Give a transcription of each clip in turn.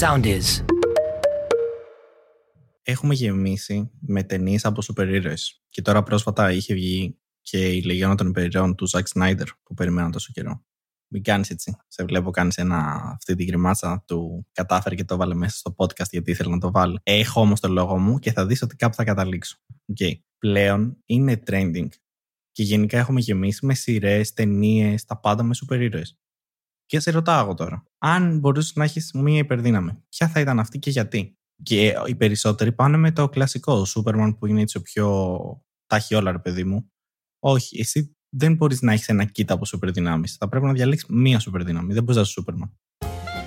sound is. Έχουμε γεμίσει με ταινίες από σούπερ ήρωες. Και τώρα πρόσφατα είχε βγει και η Λεγιώνα των Υπερηρώων του Ζακ Σνάιντερ που περιμένω τόσο καιρό. Μην κάνεις έτσι. Σε βλέπω κάνεις αυτή την κρυμάτσα του κατάφερε και το έβαλε μέσα στο podcast γιατί ήθελε να το βάλει. Έχω όμως το λόγο μου και θα δεις ότι κάπου θα καταλήξω. Okay. Πλέον είναι trending και γενικά έχουμε γεμίσει με σειρές, ταινίες, τα πάντα με σούπερ ήρωες. Και σε ρωτάω εγώ τώρα, αν μπορούσες να έχεις μία υπερδύναμη, ποια θα ήταν αυτή και γιατί; Και οι περισσότεροι πάνε με το κλασικό, ο Σούπερμαν που είναι έτσι ο πιο. Τα έχει όλα, ρε παιδί μου. Όχι, εσύ δεν μπορείς να έχεις ένα κοίτα από σούπερ δυνάμει. Θα πρέπει να διαλέξεις μία σούπερ δύναμη. Δεν μπορείς να είσαι Σούπερμαν.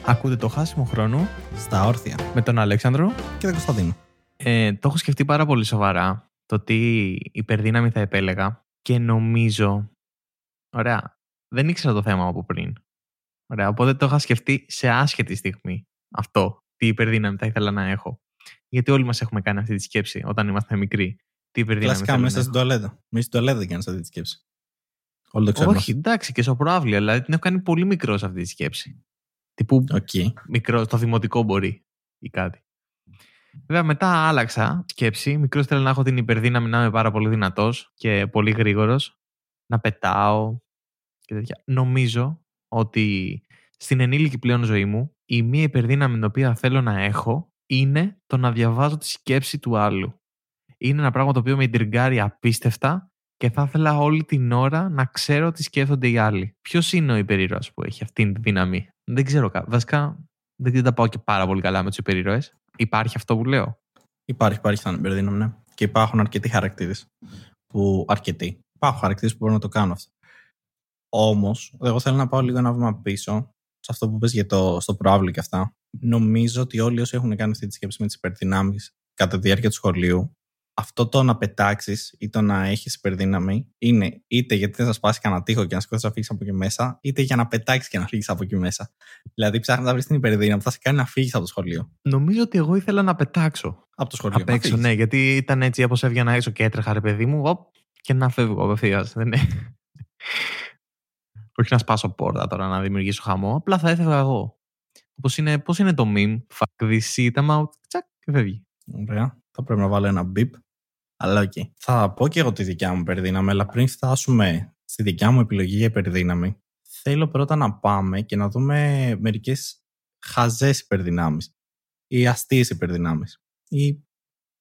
Ακούτε το χάσιμο χρόνο Στα όρθια. με τον Αλέξανδρο. Και τον Κωνσταντίνο. Ε, το έχω σκεφτεί πάρα πολύ σοβαρά το τι υπερδύναμη θα επέλεγα και νομίζω. Ωραία. Δεν ήξερα το θέμα από πριν. Ωραία. Οπότε το είχα σκεφτεί σε άσχετη στιγμή αυτό. Τι υπερδύναμη θα ήθελα να έχω. Γιατί όλοι μας έχουμε κάνει αυτή τη σκέψη όταν είμαστε μικροί. Τι υπερδύναμη Κλασικά θέλω μέσα να στην τουαλέτα. Μέσα στην τουαλέτα δεν κάνεις αυτή τη σκέψη. Όλοι το ξέρουμε. Όχι, εντάξει, και στο προαύλιο, δηλαδή την έχω κάνει πολύ μικρός αυτή τη σκέψη. Τύπου Οκ. μικρό, στο δημοτικό μπορεί ή κάτι. Βέβαια, μετά άλλαξα σκέψη. Μικρός θέλω να έχω την υπερδύναμη να είμαι πάρα πολύ δυνατός και πολύ γρήγορος, να πετάω και τέτοια. Νομίζω ότι στην ενήλικη πλέον ζωή μου, η μία υπερδύναμη την οποία θέλω να έχω είναι το να διαβάζω τη σκέψη του άλλου. Είναι ένα πράγμα το οποίο με τριγκάρει απίστευτα και θα ήθελα όλη την ώρα να ξέρω τι σκέφτονται οι άλλοι. Ποιος είναι ο υπερήρωας που έχει αυτή τη δύναμη; Δεν ξέρω. κα- Βασικά δεν τα πάω και πάρα πολύ καλά με τους υπερήρωες. Υπάρχει αυτό που λέω; Υπάρχει, υπάρχει σαν υπερδύναμη, ναι. Και υπάρχουν αρκετοί χαρακτήρες. Που αρκετοί. Υπάρχουν χαρακτήρες που μπορούν να το κάνουν αυτό. Όμως, εγώ θέλω να πάω λίγο ένα βήμα πίσω σε αυτό που πες για το, στο προάβλιο και αυτά. Νομίζω ότι όλοι όσοι έχουν κάνει αυτή τη σκέψη με τις υπερδυνάμεις κατά τη διάρκεια του σχολείου, αυτό το να πετάξεις ή το να έχεις υπερδύναμη είναι είτε γιατί δεν θα σπάσει κανένα τείχο και να σηκώσει να φύγεις από εκεί μέσα, είτε για να πετάξεις και να φύγεις από εκεί μέσα. Δηλαδή, ψάχνεις να βρεις την υπερδύναμη που θα σε κάνει να φύγεις από το σχολείο. Νομίζω ότι εγώ ήθελα να πετάξω. Από το σχολείο. Απ' να έξω, φύγεις. ναι, γιατί ήταν έτσι όπως έβγαινα έξω και έτρεχα, ρε παιδί μου, οπ, και να φεύγω απευθείας. Δεν είναι. Όχι να σπάσω πόρτα τώρα να δημιουργήσω χαμό, απλά θα έφευγα εγώ. Πώς είναι, πώς είναι το meme, fuck this shit, I'm out, τσακ, και φεύγει. Ωραία. Θα πρέπει να βάλω ένα beep. Αλλά οκ. Θα πω και εγώ τη δικιά μου υπερδύναμη, αλλά πριν φτάσουμε στη δικιά μου επιλογή για υπερδύναμη, θέλω πρώτα να πάμε και να δούμε μερικές χαζές υπερδυνάμεις ή αστείες υπερδυνάμεις ή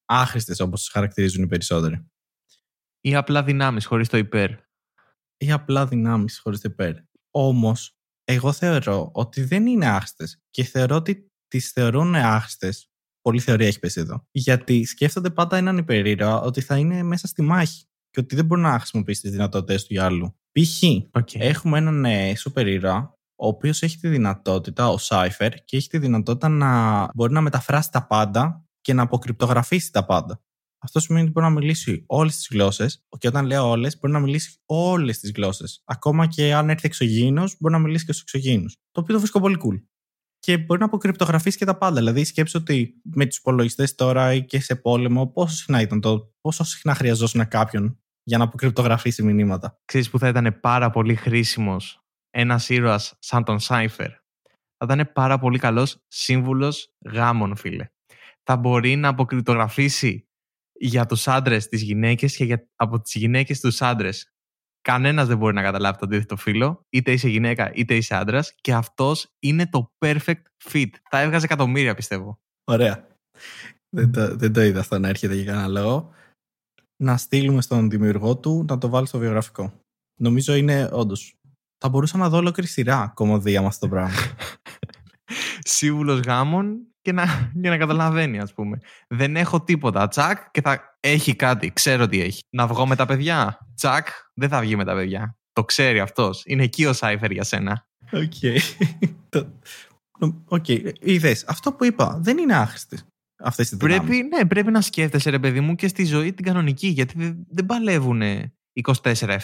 άχρηστες όπως τις χαρακτηρίζουν οι περισσότεροι. Ή απλά δυνάμεις χωρίς το υπέρ. Ή απλά δυνάμεις χωρίς το υπέρ. Όμως, εγώ θεωρώ ότι δεν είναι άχρηστες και θεωρώ ότι τις θεωρούν άχρηστες. Πολλή θεωρία έχει πέσει εδώ. Γιατί σκέφτονται πάντα έναν υπερήρωα ότι θα είναι μέσα στη μάχη και ότι δεν μπορεί να χρησιμοποιήσει τις δυνατότητες του για άλλου. Π.χ. Οκ. έχουμε έναν ε, σούπερ ήρωα ο οποίος έχει τη δυνατότητα, ο Cypher, και έχει τη δυνατότητα να μπορεί να μεταφράσει τα πάντα και να αποκρυπτογραφήσει τα πάντα. Αυτό σημαίνει ότι μπορεί να μιλήσει όλες τις γλώσσες. Και όταν λέω όλες, μπορεί να μιλήσει όλες τις γλώσσες. Ακόμα και αν έρθει εξωγήινος, μπορεί να μιλήσει και στους εξωγήινους. Το οποίο το βρίσκω πολύ cool. Και μπορεί να αποκρυπτογραφήσει και τα πάντα. Δηλαδή, σκέψου ότι με τους υπολογιστές τώρα ή και σε πόλεμο, πόσο συχνά ήταν το, πόσο συχνά χρειαζόσουν κάποιον για να αποκρυπτογραφήσει μηνύματα. Ξέρεις που θα ήταν πάρα πολύ χρήσιμος ένας ήρωας σαν τον Σάιφερ; Θα ήταν πάρα πολύ καλός σύμβουλος γάμων, φίλε. Θα μπορεί να αποκρυπτογραφήσει για τους άντρες τις γυναίκες και για, από τις γυναίκες τους άντρες. Κανένας δεν μπορεί να καταλάβει το αντίθετο φίλο, είτε είσαι γυναίκα είτε είσαι άντρας και αυτός είναι το perfect fit. Θα έβγαζε εκατομμύρια πιστεύω. Ωραία. Δεν το, δεν το είδα αυτό να έρχεται για κανένα λόγο. Να στείλουμε στον δημιουργό του να το βάλει στο βιογραφικό. Νομίζω είναι όντως. Θα μπορούσα να δω ολόκληρη σειρά κωμωδία με αυτό το πράγμα. σύμβουλος γάμων και να, για να καταλαβαίνει, ας πούμε. Δεν έχω τίποτα. Τσακ και θα έχει κάτι. Ξέρω τι έχει. Να βγω με τα παιδιά. Τσακ, δεν θα βγει με τα παιδιά. Το ξέρει αυτός. Είναι εκεί ο Cypher για σένα. Οκ. Το- Οκ. Είδες, αυτό που είπα δεν είναι άχρηστη. Αυτές οι δυνάμεις. Πρέπει, ναι, πρέπει να σκέφτεσαι, ρε παιδί μου, και στη ζωή την κανονική. Γιατί δεν, δεν παλεύουν 24-7.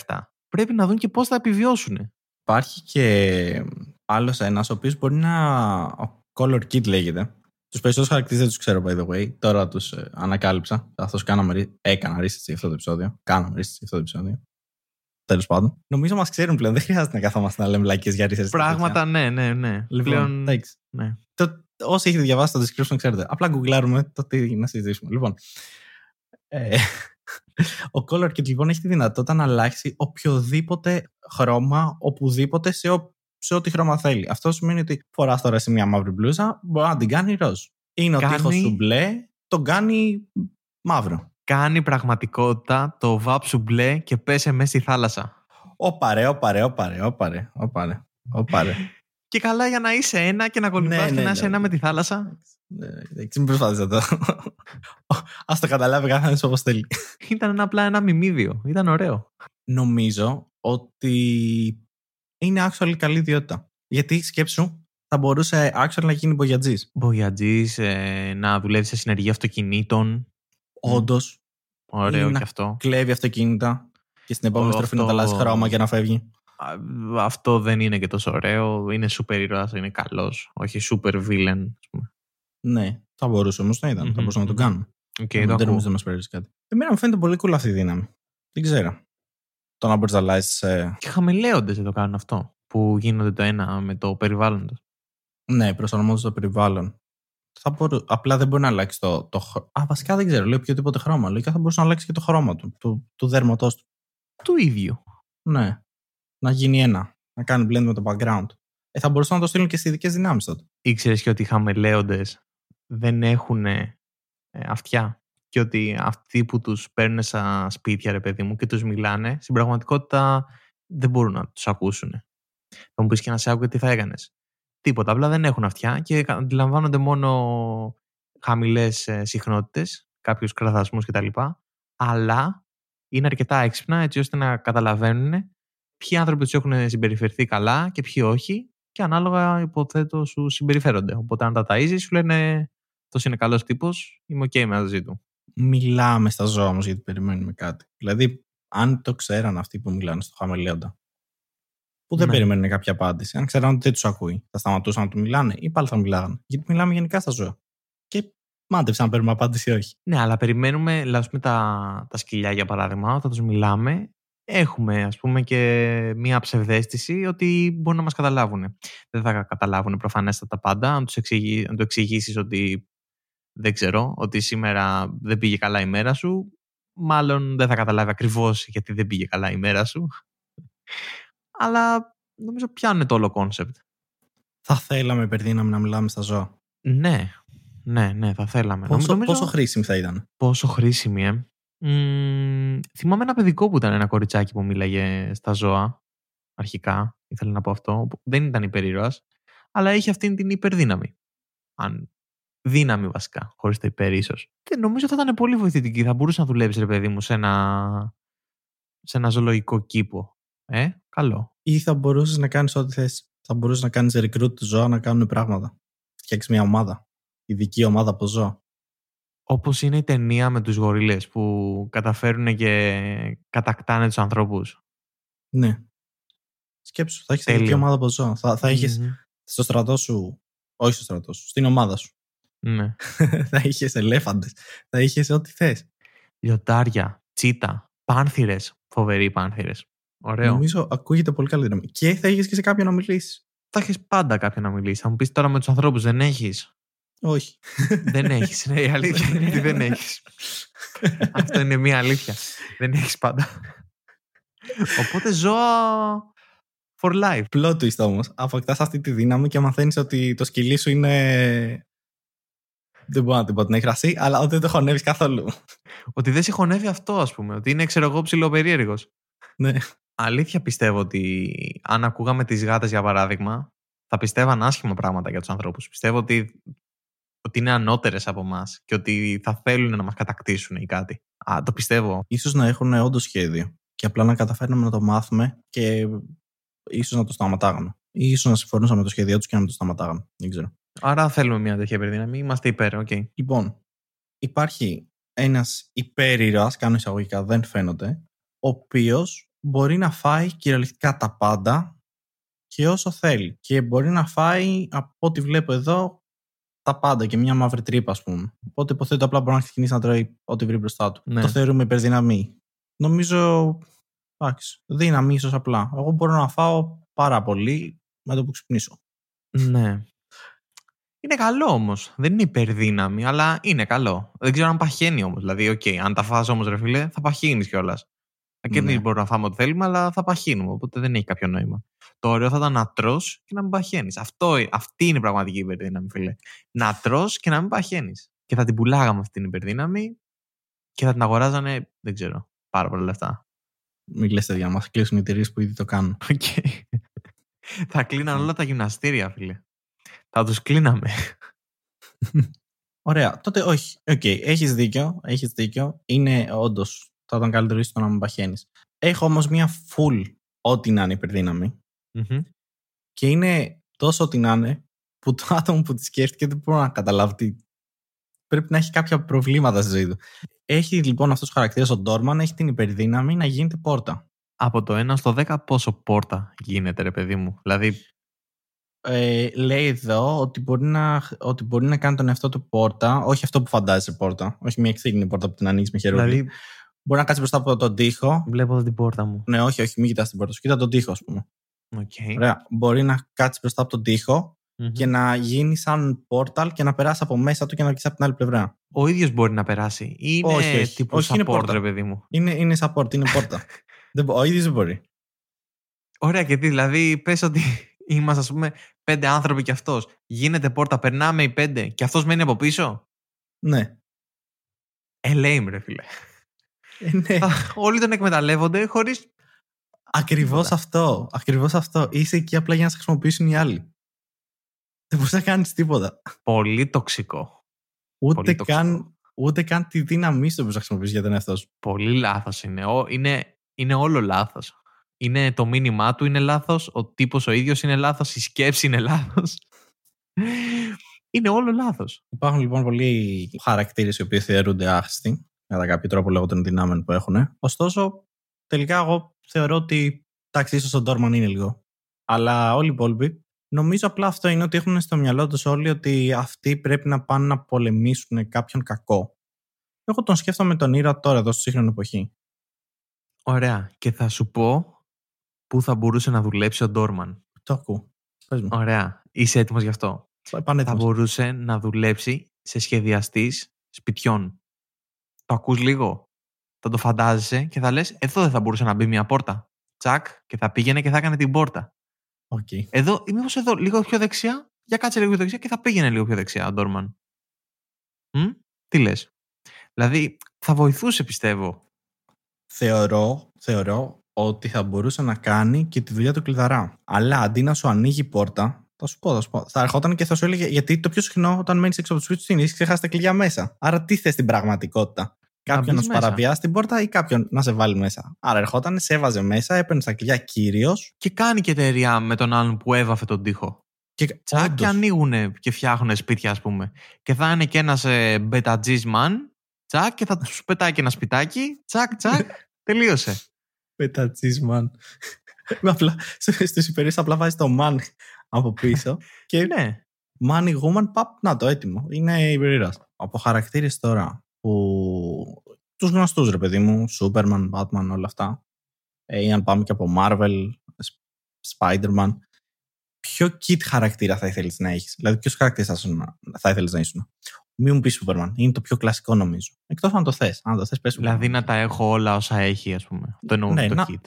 Πρέπει να δουν και πώς θα επιβιώσουν. Υπάρχει και άλλος ένας ο οποίος μπορεί να. Ο Color Kid λέγεται. Τους περισσότερους χαρακτήρες δεν τους ξέρω, by the way. Τώρα τους ανακάλυψα. Καθώς έκανα ρίστηση αυτό το επεισόδιο. Κάναμε ρίστηση αυτό το επεισόδιο. Τέλος πάντων. Νομίζω μας ξέρουν πλέον. Δεν χρειάζεται να καθόμαστε να λέμε λαϊκές για ρίστηση. Πράγματα, ναι, ναι, ναι. Λοιπόν, Πλέον, εντάξει. ναι. Το, όσοι έχετε διαβάσει το description, ξέρετε. Απλά γκουγκλάρουμε το τι να συζητήσουμε. Λοιπόν, ε, ο Color Kit λοιπόν έχει τη δυνατότητα να αλλάξει οποιοδήποτε χρώμα, οπουδήποτε, σε, ο, σε ό,τι χρώμα θέλει. Αυτό σημαίνει ότι φοράς τώρα σε μια μαύρη μπλούζα, μπορεί να την κάνει ροζ. Είναι κάνει... ο τείχος σου μπλε, τον κάνει μαύρο. Κάνει πραγματικότητα το βάψου μπλε και πέσε μέσα στη θάλασσα. Ω παρέ, ω παρέ, ω παρέ, ω παρέ, ω παρέ, ω παρέ. και καλά για να είσαι ένα και να κολυμπάς ναι, και ναι, να είσαι ναι. ένα με τη θάλασσα. Ναι, μην προσπάθησα το. Α το καταλάβει καθένας όπως θέλει. Ήταν απλά ένα μιμίδιο. Ήταν ωραίο. Νομίζω ότι είναι actually καλή ιδιότητα. Γιατί σκέψου, θα μπορούσε actually να γίνει μπογιατζής. Μπογιατζής, ε, να δουλεύει σε συνεργεία αυτοκινήτων. Όντως. Ωραίο και αυτό. Κλέβει αυτοκίνητα και στην επόμενη στροφή να τα αλλάζει χρώμα και να φεύγει. Αυτό δεν είναι και τόσο ωραίο. Είναι super ήρωας, είναι καλός. Όχι super villain, ας πούμε. Ναι, θα μπορούσε όμως να ήταν. Mm-hmm. Θα μπορούσε να το κάνουμε. Okay, δεν νομίζω να μας παίρνεις κάτι. Εμένα μου φαίνεται πολύ cool αυτή η δύναμη. Δεν ξέρω. Το να μπορεί να αλλάζει. Ε... Και χαμηλέοντες δεν το κάνουν αυτό. Που γίνονται το ένα με το περιβάλλον του. Ναι, προσαρμόζονται το περιβάλλον. Θα μπορού... Απλά δεν μπορεί να αλλάξει το, το. Α, βασικά δεν ξέρω. Λέει οποιοδήποτε χρώμα. Λογικά θα μπορούσε να αλλάξει και το χρώμα του, του, του δέρματός του. Του ίδιου. Ναι. Να γίνει ένα. Να κάνει blend με το background. Ε, θα μπορούσαν να το στείλουν και στις ειδικές δυνάμεις τότε. Ήξερε και ότι οι χαμελέοντε δεν έχουν ε, αυτιά; Και ότι αυτοί που τους παίρνουν σαν σπίτια ρε παιδί μου και τους μιλάνε στην πραγματικότητα δεν μπορούν να τους ακούσουν. Θα μου πεις και να σε άκουγε τι θα έκανες. Τίποτα, απλά δεν έχουν αυτιά και αντιλαμβάνονται μόνο χαμηλές ε, συχνότητες, κάποιους κραδασμούς κτλ. Αλλά είναι αρκετά έξυπνα έτσι ώστε να καταλαβαίνουν ποιοι άνθρωποι τους έχουν συμπεριφερθεί καλά και ποιοι όχι και ανάλογα υποθέτω σου συμπεριφέρονται. Οπότε αν τα ταΐζεις σου λένε αυτός είναι καλός τύπος, είμαι OK μαζί του. Μιλάμε στα ζώα όμω γιατί περιμένουμε κάτι. Δηλαδή, αν το ξέραν αυτοί που μιλάνε στο χαμελέοντα, που δεν ναι. περιμένουν κάποια απάντηση, αν ξέραν ότι δεν τους ακούει, θα σταματούσαν να του μιλάνε ή πάλι θα μιλάγανε. Γιατί μιλάμε γενικά στα ζώα. Και μάντεψε αν παίρνουμε απάντηση ή όχι. Ναι, αλλά περιμένουμε, δηλαδή με τα, τα σκυλιά για παράδειγμα, όταν τους μιλάμε, έχουμε ας πούμε και μία ψευδαίσθηση ότι μπορούν να μας καταλάβουν. Δεν θα καταλάβουν προφανέστατα πάντα, αν, τους εξηγεί, αν του εξηγήσεις ότι δεν ξέρω, ότι σήμερα δεν πήγε καλά η μέρα σου, μάλλον δεν θα καταλάβει ακριβώς γιατί δεν πήγε καλά η μέρα σου. Αλλά νομίζω πιάνουν το όλο concept. Θα θέλαμε, Περδίναμ, να μιλάμε στα ζώα. Ναι, ναι, ναι, θα θέλαμε. Πόσο, νομίζω, πόσο χρήσιμη θα ήταν; Πόσο χρήσιμη, ε. Μ, θυμάμαι ένα παιδικό που ήταν ένα κοριτσάκι που μίλαγε στα ζώα. Αρχικά, ήθελα να πω αυτό. Δεν ήταν υπερήρωας, αλλά είχε αυτήν την υπερδύναμη. Αν δύναμη βασικά, χωρίς το υπέρ ίσως. Και νομίζω θα ήταν πολύ βοηθητική. Θα μπορούσε να δουλέψει, ρε παιδί μου, σε ένα, σε ένα ζωολογικό κήπο. Ε, καλό. Ή θα μπορούσες να κάνεις ό,τι θες. Θα μπορούσες να κάνεις recruit ζώα να κάνουν πράγματα. Φτιάξει μια ομάδα. Ειδική ομάδα από ζώα. Όπως είναι η ταινία με τους γορίλες που καταφέρουν και κατακτάνε τους ανθρώπους. Ναι. Σκέψου, θα έχεις ειδική ομάδα από ζώα. Θα, θα εχει στο στρατό σου, όχι στο στρατό σου, στην ομάδα σου ναι. θα είχες ελέφαντες. Θα είχες ό,τι θες. Λιωτάρια, τσίτα, πάνθυρες. Φοβεροί πάνθυρες. Ωραίο. Νομίζω ακούγεται πολύ καλή δύναμη. Και θα είχες και σε κάποιον να μιλήσεις. Θα έχει πάντα κάποιον να μιλήσεις. Θα μου πεις τώρα με τους ανθρώπους, δεν έχεις; Όχι. δεν έχεις. Ναι, η αλήθεια είναι ότι δεν έχεις. Αυτό είναι μία αλήθεια. δεν έχεις πάντα. Οπότε ζω for life. Plot twist όμως. Αποκτάς αυτή τη δύναμη και μαθαίνεις ότι το σκυλί σου είναι δεν μπορώ να την πω ότι έχει ρασί, αλλά ότι δεν το χωνεύεις καθόλου. Ότι δεν σε χωνεύει αυτό, ας πούμε. Ότι είναι, ξέρω εγώ, ψηλοπερίεργο. Ναι. Αλήθεια πιστεύω ότι αν ακούγαμε τις γάτες, για παράδειγμα, θα πιστεύαν άσχημα πράγματα για τους ανθρώπους. Πιστεύω ότι, ότι είναι ανώτερες από εμάς και ότι θα θέλουν να μας κατακτήσουν ή κάτι. Α, το πιστεύω. σω να έχουν όντως σχέδιο και απλά να καταφέρνουμε να το μάθουμε και ίσως να το σταματάγαμε. Ή ίσως να συμφωνούσαμε με το σχέδιό τους και να μην το σταματάγαμε. Δεν ξέρω. Άρα θέλουμε μια τέτοια υπερδύναμη. Είμαστε υπέρ, ok. Okay. Λοιπόν, υπάρχει ένας υπερήρωας, κάνω εισαγωγικά, δεν φαίνονται, ο οποίος μπορεί να φάει κυριολεκτικά τα πάντα και όσο θέλει. Και μπορεί να φάει, από ό,τι βλέπω εδώ, τα πάντα και μια μαύρη τρύπα, ας πούμε. Οπότε υποθέτω απλά μπορεί να ξεκινήσει να τρώει ό,τι βρει μπροστά του. Ναι. Το θεωρούμε υπερδύναμη. Νομίζω. Εντάξει, δύναμη ίσως απλά. Εγώ μπορώ να φάω πάρα πολύ με το που ξυπνήσω. Ναι Είναι καλό όμως. Δεν είναι υπερδύναμη, αλλά είναι καλό. Δεν ξέρω αν παχαίνει όμως. Δηλαδή, ok, okay, αν τα φας όμως, ρε φίλε, θα παχύνεις κιόλας. Και δεν μπορούμε να φάμε ό,τι θέλουμε, αλλά θα παχύνουμε. Οπότε δεν έχει κάποιο νόημα. Το ωραίο θα ήταν να τρως και να μην παχαίνεις. Αυτή είναι η πραγματική υπερδύναμη, φίλε. Να τρως και να μην παχαίνεις. Και θα την πουλάγαμε αυτή την υπερδύναμη και θα την αγοράζανε, δεν ξέρω, πάρα πολλά λεφτά. Μην λες τέτοια, μας κλείσουν οι εταιρείες που ήδη το κάνουν. Okay. θα κλείναν όλα τα γυμναστήρια, φίλε. Θα τους κλείναμε. Ωραία. Τότε όχι. Ok, okay. έχεις δίκιο. Έχεις δίκιο. Είναι όντως. Θα ήταν καλύτερο ίσως να μην παχαίνεις. Έχω όμως μία full ό,τι να είναι υπερδύναμη. Mm-hmm. Και είναι τόσο ό,τι να είναι που το άτομο που τη σκέφτηκε δεν μπορώ να καταλάβει τι. Πρέπει να έχει κάποια προβλήματα στη ζωή του. Έχει λοιπόν αυτός ο χαρακτήρας ο Ντόρμαν, έχει την υπερδύναμη να γίνεται πόρτα. Από το 1 στο 10 πόσο πόρτα γίνεται, ρε παιδί μου. Δηλαδή. Ε, λέει εδώ ότι μπορεί, να, ότι μπορεί να κάνει τον εαυτό του πόρτα, όχι αυτό που φαντάζεσαι πόρτα, όχι μια εξήγηνη πόρτα που την ανοίξεις με χερούλι. Δηλαδή, μπορεί να κάτσεις μπροστά από τον τοίχο. Βλέπω εδώ την πόρτα μου. Ναι, όχι, όχι, μην κοιτάς την πόρτα σου. Κοίτα τον τοίχο, ας πούμε. Okay. Ωραία. Μπορεί να κάτσεις μπροστά από τον τοίχο mm-hmm. και να γίνει σαν πόρταλ και να περάσεις από μέσα του και να βγεις από την άλλη πλευρά. Ο ίδιος μπορεί να περάσει. Είναι όχι, όχι. τύπου όχι, support, είναι ρε παιδί μου; Είναι, είναι support, είναι πόρτα. ο ίδιος δεν μπορεί. Ωραία, και τι, δηλαδή πες ότι είμαστε, ας πούμε, πέντε άνθρωποι κι αυτός. Γίνεται πόρτα, περνάμε οι πέντε και αυτός μένει από πίσω; Ναι. Ε, lame, ρε φίλε. Ε, ναι. Όλοι τον εκμεταλλεύονται χωρίς. Ακριβώς αυτό. Ακριβώς αυτό. Είσαι εκεί απλά για να σε χρησιμοποιήσουν οι άλλοι. Δεν μπορείς να κάνεις τίποτα. Πολύ τοξικό. Ούτε, Πολύ καν, τοξικό. ούτε καν τη δύναμή σου δεν μπορείς να χρησιμοποιήσεις για τον εαυτό σου. Πολύ λάθος είναι. είναι. Είναι όλο λάθος. Είναι το μήνυμά του είναι λάθος, ο τύπος ο ίδιος είναι λάθος, η σκέψη είναι λάθος. είναι όλο λάθος. Υπάρχουν λοιπόν πολλοί χαρακτήρες οι οποίοι θεωρούνται άχρηστοι κατά κάποιο τρόπο λόγω των δυνάμεων που έχουν. Ωστόσο, τελικά εγώ θεωρώ ότι εντάξει, ίσως ο Ντόρμαν είναι λίγο. Αλλά όλοι οι υπόλοιποι νομίζω απλά αυτό είναι ότι έχουν στο μυαλό τους όλοι ότι αυτοί πρέπει να πάνε να πολεμήσουν κάποιον κακό. Εγώ τον σκέφτομαι τον ήρωα τώρα εδώ στη σύγχρονη εποχή. Ωραία. Και θα σου πω πού θα μπορούσε να δουλέψει ο Ντόρμαν. Το ακούω. Πες μου. Ωραία. Είσαι έτοιμος γι' αυτό; Θα μπορούσε να δουλέψει σε σχεδιαστής σπιτιών. Το ακούς λίγο; Θα το φαντάζεσαι και θα λες εδώ δεν θα μπορούσε να μπει μια πόρτα. Τσακ και θα πήγαινε και θα έκανε την πόρτα. Okay. Εδώ, μήπως εδώ λίγο πιο δεξιά. Για κάτσε λίγο πιο δεξιά και θα πήγαινε λίγο πιο δεξιά ο Ντόρμαν. Τι λες; Δηλαδή θα βοηθούσε πιστεύω. Θεωρώ, θεωρώ ότι θα μπορούσε να κάνει και τη δουλειά του κλειδαρά. Αλλά αντί να σου ανοίγει πόρτα, θα σου πω, θα σου πω. Θα ερχόταν και θα σου έλεγε γιατί το πιο συχνό όταν μένεις έξω από το σπίτι σου είναι έχει ξεχάσει τα κλειδιά μέσα. Άρα τι θες στην πραγματικότητα; Κάποιον να σου παραβιάσει την πόρτα ή κάποιον να σε βάλει μέσα. Άρα ερχόταν, σε έβαζε μέσα, έπαιρνε τα κλειδιά κύριο. Και κάνει και εταιρεία με τον άλλον που έβαφε τον τοίχο. Και, Τσακ και ανοίγουν και φτιάχνουν σπίτια, ας πούμε. Και θα είναι και ένας ε, μπετατζίσμαν. Τσακ και θα τους πετάει και ένα σπιτάκι. Τσακ, τσακ. τελείωσε. Πετατσίσμαν. απλά στις υπηρεσίες απλά βάζεις το man από πίσω. και ναι. Money Woman, παπ, να το έτοιμο. Είναι υπερήρα. Από χαρακτήρες τώρα που. τους γνωστούς ρε παιδί μου, Superman, Batman, όλα αυτά. Ε, ή αν πάμε και από Marvel, Spider-Man. Ποιο kit χαρακτήρα θα ήθελες να έχεις, Δηλαδή, ποιος χαρακτήρας θα, θα ήθελες να ήσουν. Μην μου πεις Superman. Είναι το πιο κλασικό νομίζω. Εκτός αν το θες. Αν το θες, πες. Δηλαδή να τα έχω όλα όσα έχει, ας πούμε. Το εννοώ ναι, το να, kit.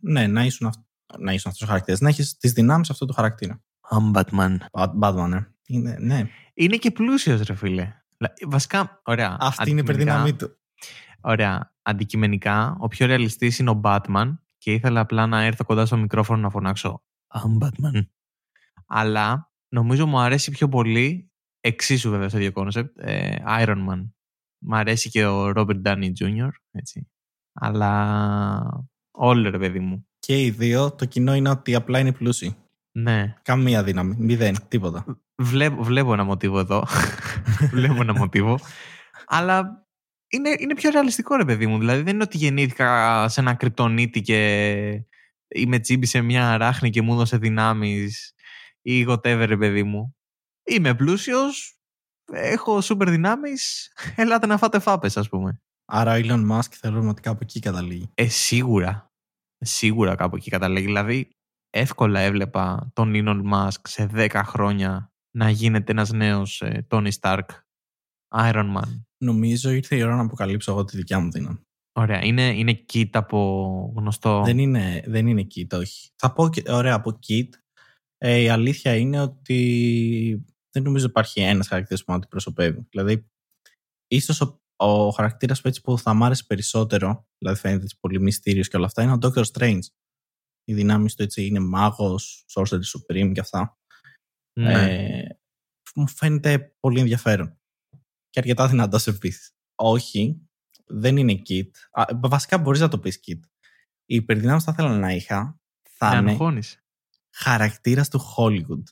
Ναι, να ήσουν, αυ... να ήσουν αυτός ο χαρακτήρας. Να έχεις τις δυνάμεις αυτού του χαρακτήρα. I'm Batman. Batman, ναι. Είναι, ναι. είναι και πλούσιος, ρε φίλε. Βασικά, ωραία. Αυτή είναι η υπερδύναμή του. Ωραία. Αντικειμενικά, ο πιο ρεαλιστής είναι ο Batman και ήθελα απλά να έρθω κοντά στο μικρόφωνο να φωνάξω I'm Batman. Αλλά νομίζω μου αρέσει πιο πολύ Εξίσου βέβαια στο ίδιο concept. Ε, Iron Man. Μ' αρέσει και ο Robert Downey Jr. Έτσι. Αλλά όλο ρε παιδί μου. Και οι δύο το κοινό είναι ότι απλά είναι πλούσιοι. Ναι. Καμία δύναμη. Μηδέν. Τίποτα. Βλέπω, βλέπω ένα μοτίβο εδώ. βλέπω ένα μοτίβο. Αλλά είναι, είναι πιο ρεαλιστικό ρε παιδί μου. Δηλαδή δεν είναι ότι γεννήθηκα σε ένα κρυπτονίτη και είμαι τσίμπη σε μια ράχνη και μου έδωσε δυνάμεις ή whatever ρε παιδί μου είμαι πλούσιος, έχω σούπερ δυνάμεις, ελάτε να φάτε φάπες, ας πούμε. Άρα ο Elon Musk θεωρούμε ότι κάπου εκεί καταλήγει. Ε, σίγουρα. Σίγουρα κάπου εκεί καταλήγει. Δηλαδή, εύκολα έβλεπα τον Elon Musk σε 10 χρόνια να γίνεται ένας νέος ε, Tony Stark, Iron Man. Νομίζω ήρθε η ώρα να αποκαλύψω εγώ τη δικιά μου δύναμη. Ωραία. Είναι, είναι kit από γνωστό. Δεν είναι, δεν είναι kit, όχι. Θα πω, ωραία, από kit. Ε, η αλήθεια είναι ότι δεν νομίζω υπάρχει ένας χαρακτήρας που να αντιπροσωπεύει. Δηλαδή, ίσως ο, ο χαρακτήρας που, που θα μ' άρεσε περισσότερο, δηλαδή φαίνεται πολύ μυστήριος και όλα αυτά, είναι ο Doctor Strange. Οι δυνάμεις του έτσι είναι μάγος, sorcerer supreme και αυτά. Ναι. Ε, μου φαίνεται πολύ ενδιαφέρον. Και αρκετά δυνατό επίση. Όχι, δεν είναι kit. Α, βασικά μπορείς να το πεις kit. Οι υπερδυνάμεις που θα ήθελα να είχα θα Με είναι αγχώνεις. χαρακτήρας του Hollywood.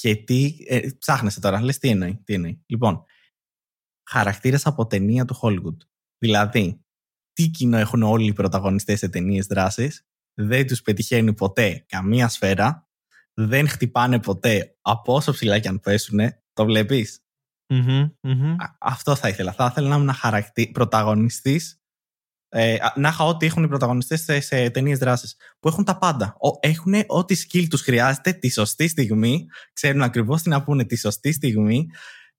Και τι. Ε, ψάχνεσαι τώρα, λες τι εννοεί, τι εννοεί. Λοιπόν, χαρακτήρα από ταινία του Hollywood. Δηλαδή, τι κοινό έχουν όλοι οι πρωταγωνιστές σε ταινίες δράσης, δεν τους πετυχαίνει ποτέ καμία σφαίρα, δεν χτυπάνε ποτέ από όσο ψηλά και αν πέσουνε. Το βλέπεις; Μμμ, μμμ. Αυτό θα ήθελα. Θα ήθελα να ήμουν χαρακτή, πρωταγωνιστής ε, α, να είχα ό,τι έχουν οι πρωταγωνιστές σε, σε ταινίες δράσης. Που έχουν τα πάντα. Έχουν ό,τι skill τους χρειάζεται τη σωστή στιγμή. Ξέρουν ακριβώς τι να πούνε τη σωστή στιγμή.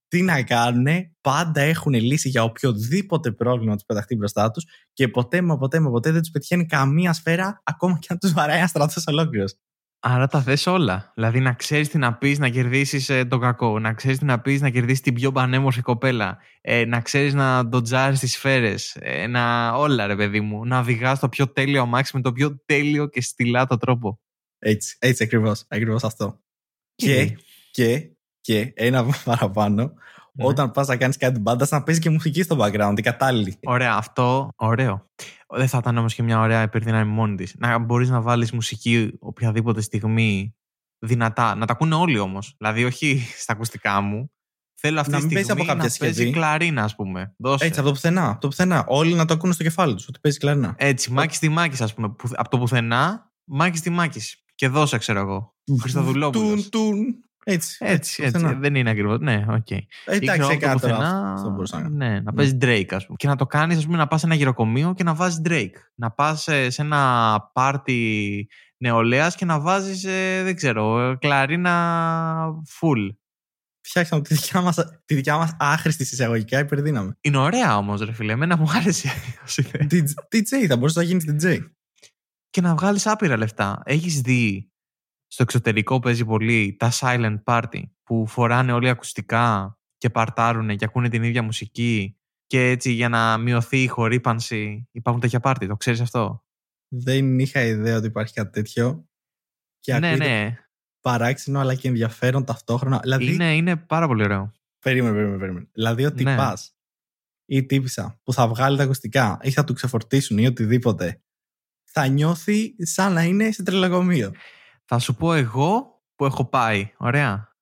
Τι να κάνουν. Πάντα έχουν λύση για οποιοδήποτε πρόβλημα τους πεταχτεί μπροστά τους. Και ποτέ μα ποτέ μα ποτέ δεν τους πετυχαίνει καμία σφαίρα, ακόμα και αν τους βαράει ένα στρατός ολόκληρος. Άρα τα θες όλα. Δηλαδή να ξέρεις τι να πεις να κερδίσεις ε, τον κακό, να ξέρεις τι να πεις να κερδίσεις την πιο πανέμορφη κοπέλα, ε, να ξέρεις να ντοτζάρεις τις σφαίρες, ε, να... όλα ρε παιδί μου, να οδηγάς το πιο τέλειο αμάξι με το πιο τέλειο και στυλάτο τρόπο. Έτσι, έτσι ακριβώς. Ακριβώς αυτό. Και, Ε, και, και ένα παραπάνω, Ναι. όταν πας να κάνεις κάτι μπάντα, να παίζεις και μουσική στο background, η κατάλληλη. Ωραία, αυτό ωραίο. Δεν θα ήταν όμως και μια ωραία υπερδύναμη μόνη της. Να μπορείς να βάλεις μουσική οποιαδήποτε στιγμή δυνατά. Να τα ακούνε όλοι όμως. Δηλαδή όχι στα ακουστικά μου. Θέλω αυτή Να τη μην παίζει στιγμή από κάποια να παίζει συσκευή. κλαρίνα, ας πούμε. Δώσε. Έτσι, από το πουθενά. Από το πουθενά. Όλοι να το ακούνε στο κεφάλι τους, ότι παίζει κλαρινά. Έτσι, μάκης στη μάκης, ας πούμε. Που, από το πουθενά, μάκης στη μάκης. Και δώσε, ξέρω εγώ. Χριστοδουλόπουλος. Τουν, τουν. Έτσι. Έτσι, από το έτσι. πουθενά. Δεν είναι ακριβώς. Ναι, οκ. Ε, Εντάξει, Ήξερα έκανα από το τώρα πουθενά, αυτό μπορούσα να κάνω. Ναι, να παίζει Drake, ας πούμε. Και να το κάνεις, ας πούμε, να πας σε ένα γηροκομείο και να βάζεις Drake. Να πας σε ένα πάρτι νεολαίας και να βάζεις, δεν ξέρω, ε, κλαρίνα full. Φτιάξαμε τη δικιά μας, τη δικιά μας άχρηστη εισαγωγικά υπερδύναμη. Είναι ωραία όμως, ρε φίλε. Εμένα μου άρεσε ως ιδέα. DJ DJ, θα μπορούσε να γίνει DJ. και να βγάλεις άπειρα λεφτά. Έχεις δει στο εξωτερικό παίζει πολύ τα silent party που φοράνε όλοι ακουστικά και παρτάρουν και ακούνε την ίδια μουσική και έτσι για να μειωθεί η χορύπανση υπάρχουν τέτοια πάρτι. Το ξέρεις αυτό; Δεν είχα ιδέα ότι υπάρχει κάτι τέτοιο. Και ναι, ακούγεται ναι. παράξενο αλλά και ενδιαφέρον ταυτόχρονα. Δηλαδή, Είναι, είναι πάρα πολύ ωραίο. Περίμενε, περίμενε, περίμενε. Δηλαδή ότι Ναι. πας ή η τύπησα που θα βγάλει τα ακουστικά ή θα του ξεφορτίσουν ή οτιδήποτε, θα νιώθει σαν να είναι σε τρελαγωμείο. Θα σου πω εγώ που έχω πάει. Ωραία.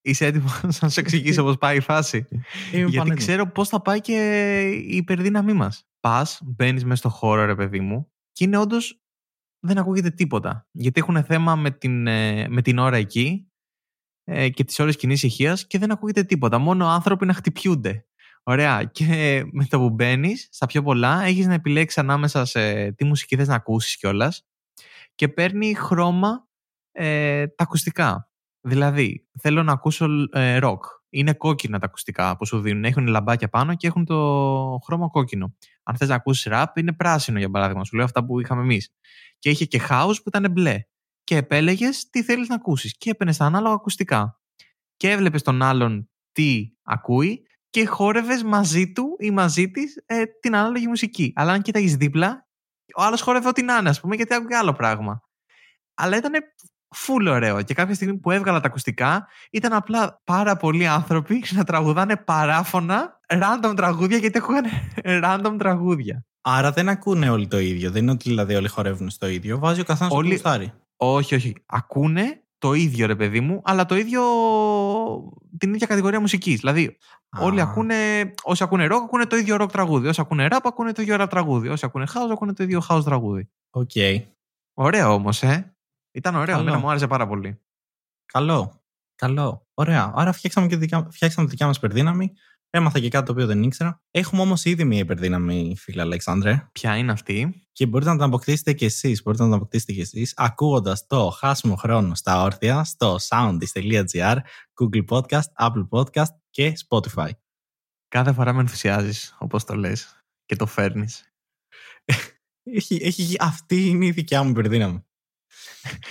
Είσαι έτοιμος να σου εξηγήσω πώς πάει η φάση; Είμαι Γιατί πανέτοιμος. ξέρω πώς θα πάει και η υπερδύναμή μας. Πας, μπαίνεις μέσα στο χώρο, ρε παιδί μου, και είναι όντως. Δεν ακούγεται τίποτα. Γιατί έχουν θέμα με την, ε, με την ώρα εκεί ε, και τις ώρες κοινής ηχεία και δεν ακούγεται τίποτα. Μόνο άνθρωποι να χτυπιούνται. Ωραία. Και με το που μπαίνεις, στα πιο πολλά, έχεις να επιλέξεις ανάμεσα σε τι μουσική θες να ακούσεις κιόλας και παίρνει χρώμα ε, τα ακουστικά. Δηλαδή, θέλω να ακούσω ε, rock. Είναι κόκκινα τα ακουστικά που σου δίνουν. Έχουν λαμπάκια πάνω και έχουν το χρώμα κόκκινο. Αν θες να ακούσεις rap, είναι πράσινο για παράδειγμα. Σου λέω αυτά που είχαμε εμείς. Και είχε και house που ήταν μπλε. Και επέλεγες τι θέλεις να ακούσεις. Και έπαιρνες τα ανάλογα ακουστικά. Και έβλεπες τον άλλον τι ακούει και χόρευες μαζί του ή μαζί της ε, την ανάλογη μουσική. Αλλά αν κοίταγε δίπλα, ο άλλος χόρευε ό,τι να είναι, ας πούμε, γιατί άκουγε άλλο πράγμα. Αλλά ήταν φουλ ωραίο. Και κάποια στιγμή που έβγαλα τα ακουστικά, ήταν απλά πάρα πολλοί άνθρωποι να τραγουδάνε παράφωνα random τραγούδια, γιατί ακούγανε random τραγούδια. Άρα δεν ακούνε όλοι το ίδιο. Δεν είναι ότι δηλαδή όλοι χορεύουν στο ίδιο. Βάζει ο καθένας Όλοι- όλοι... γουστάρι. Όχι, όχι. Ακούνε το ίδιο, ρε παιδί μου, αλλά το ίδιο. την ίδια κατηγορία μουσικής. Δηλαδή, όλοι Α. ακούνε. Όσοι ακούνε rock, ακούνε το ίδιο rock τραγούδι. Όσοι ακούνε rap, ακούνε το ίδιο rap τραγούδι. Όσοι ακούνε house, ακούνε το ίδιο house τραγούδι. Οκ. Ωραίο όμως, ε. Ήταν ωραίο. Καλό. Εμένα μου άρεσε πάρα πολύ. Καλό. Καλό. Ωραία. Άρα φτιάξαμε, και δικιά, φτιάξαμε τη δικιά μας υπερδύναμη. Έμαθα και κάτι το οποίο δεν ήξερα. Έχουμε όμως ήδη μια υπερδύναμη, φίλε Αλεξάνδρε. Ποια είναι αυτή; Και μπορείτε να την αποκτήσετε κι εσείς. Μπορείτε να την αποκτήσετε κι εσείς ακούγοντας το χάσιμο χρόνο στα όρθια στο soundis.gr, Google Podcast, Apple Podcast και Spotify. Κάθε φορά με ενθουσιάζεις, όπως το λες, και το φέρνεις. έχει, έχει, αυτή είναι η δικιά μου υπερδύναμη.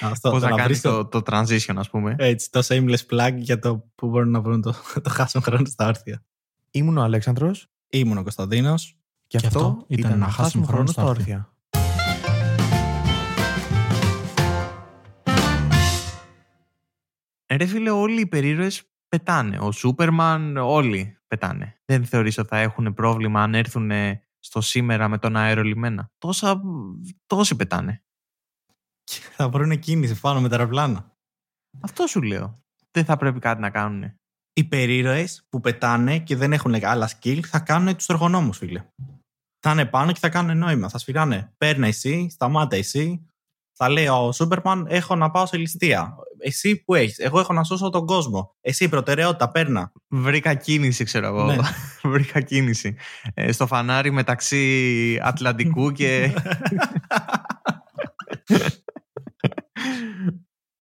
Αυτό, Πώς να κάνεις το, το, transition, ας πούμε. Έτσι, το shameless plug για το που μπορούν να βρουν το, το χάσιμο χρόνο στα όρθια. Ήμουν ο Αλέξανδρος. Ήμουν ο Κωνσταντίνος. Και, και αυτό ήταν ένα χάσιμο χρόνο στα όρθια. Ρε φίλε, όλοι οι περίεργες πετάνε. Ο Σούπερμαν, όλοι πετάνε. Δεν θεωρείς ότι θα έχουν πρόβλημα αν έρθουν στο σήμερα με τον αέρο λιμένα. Τόσα, τόσοι πετάνε. Και θα βρουν κίνηση πάνω με τα αεροπλάνα. Αυτό σου λέω. Δεν θα πρέπει κάτι να κάνουν. Οι περίρωες που πετάνε και δεν έχουν άλλα skill θα κάνουν τους εργονόμου, φίλε. Θα είναι πάνω και θα κάνουν νόημα. Θα σφυράνε. Παίρνει εσύ, σταμάτα εσύ. Θα λέει ο Σούπερμαν: Έχω να πάω σε ληστεία. Εσύ που έχεις. Εγώ έχω να σώσω τον κόσμο. Εσύ προτεραιότητα, παίρνα. Βρήκα κίνηση, ξέρω εγώ. Ναι. Βρήκα κίνηση. Ε, στο φανάρι μεταξύ Ατλαντικού και.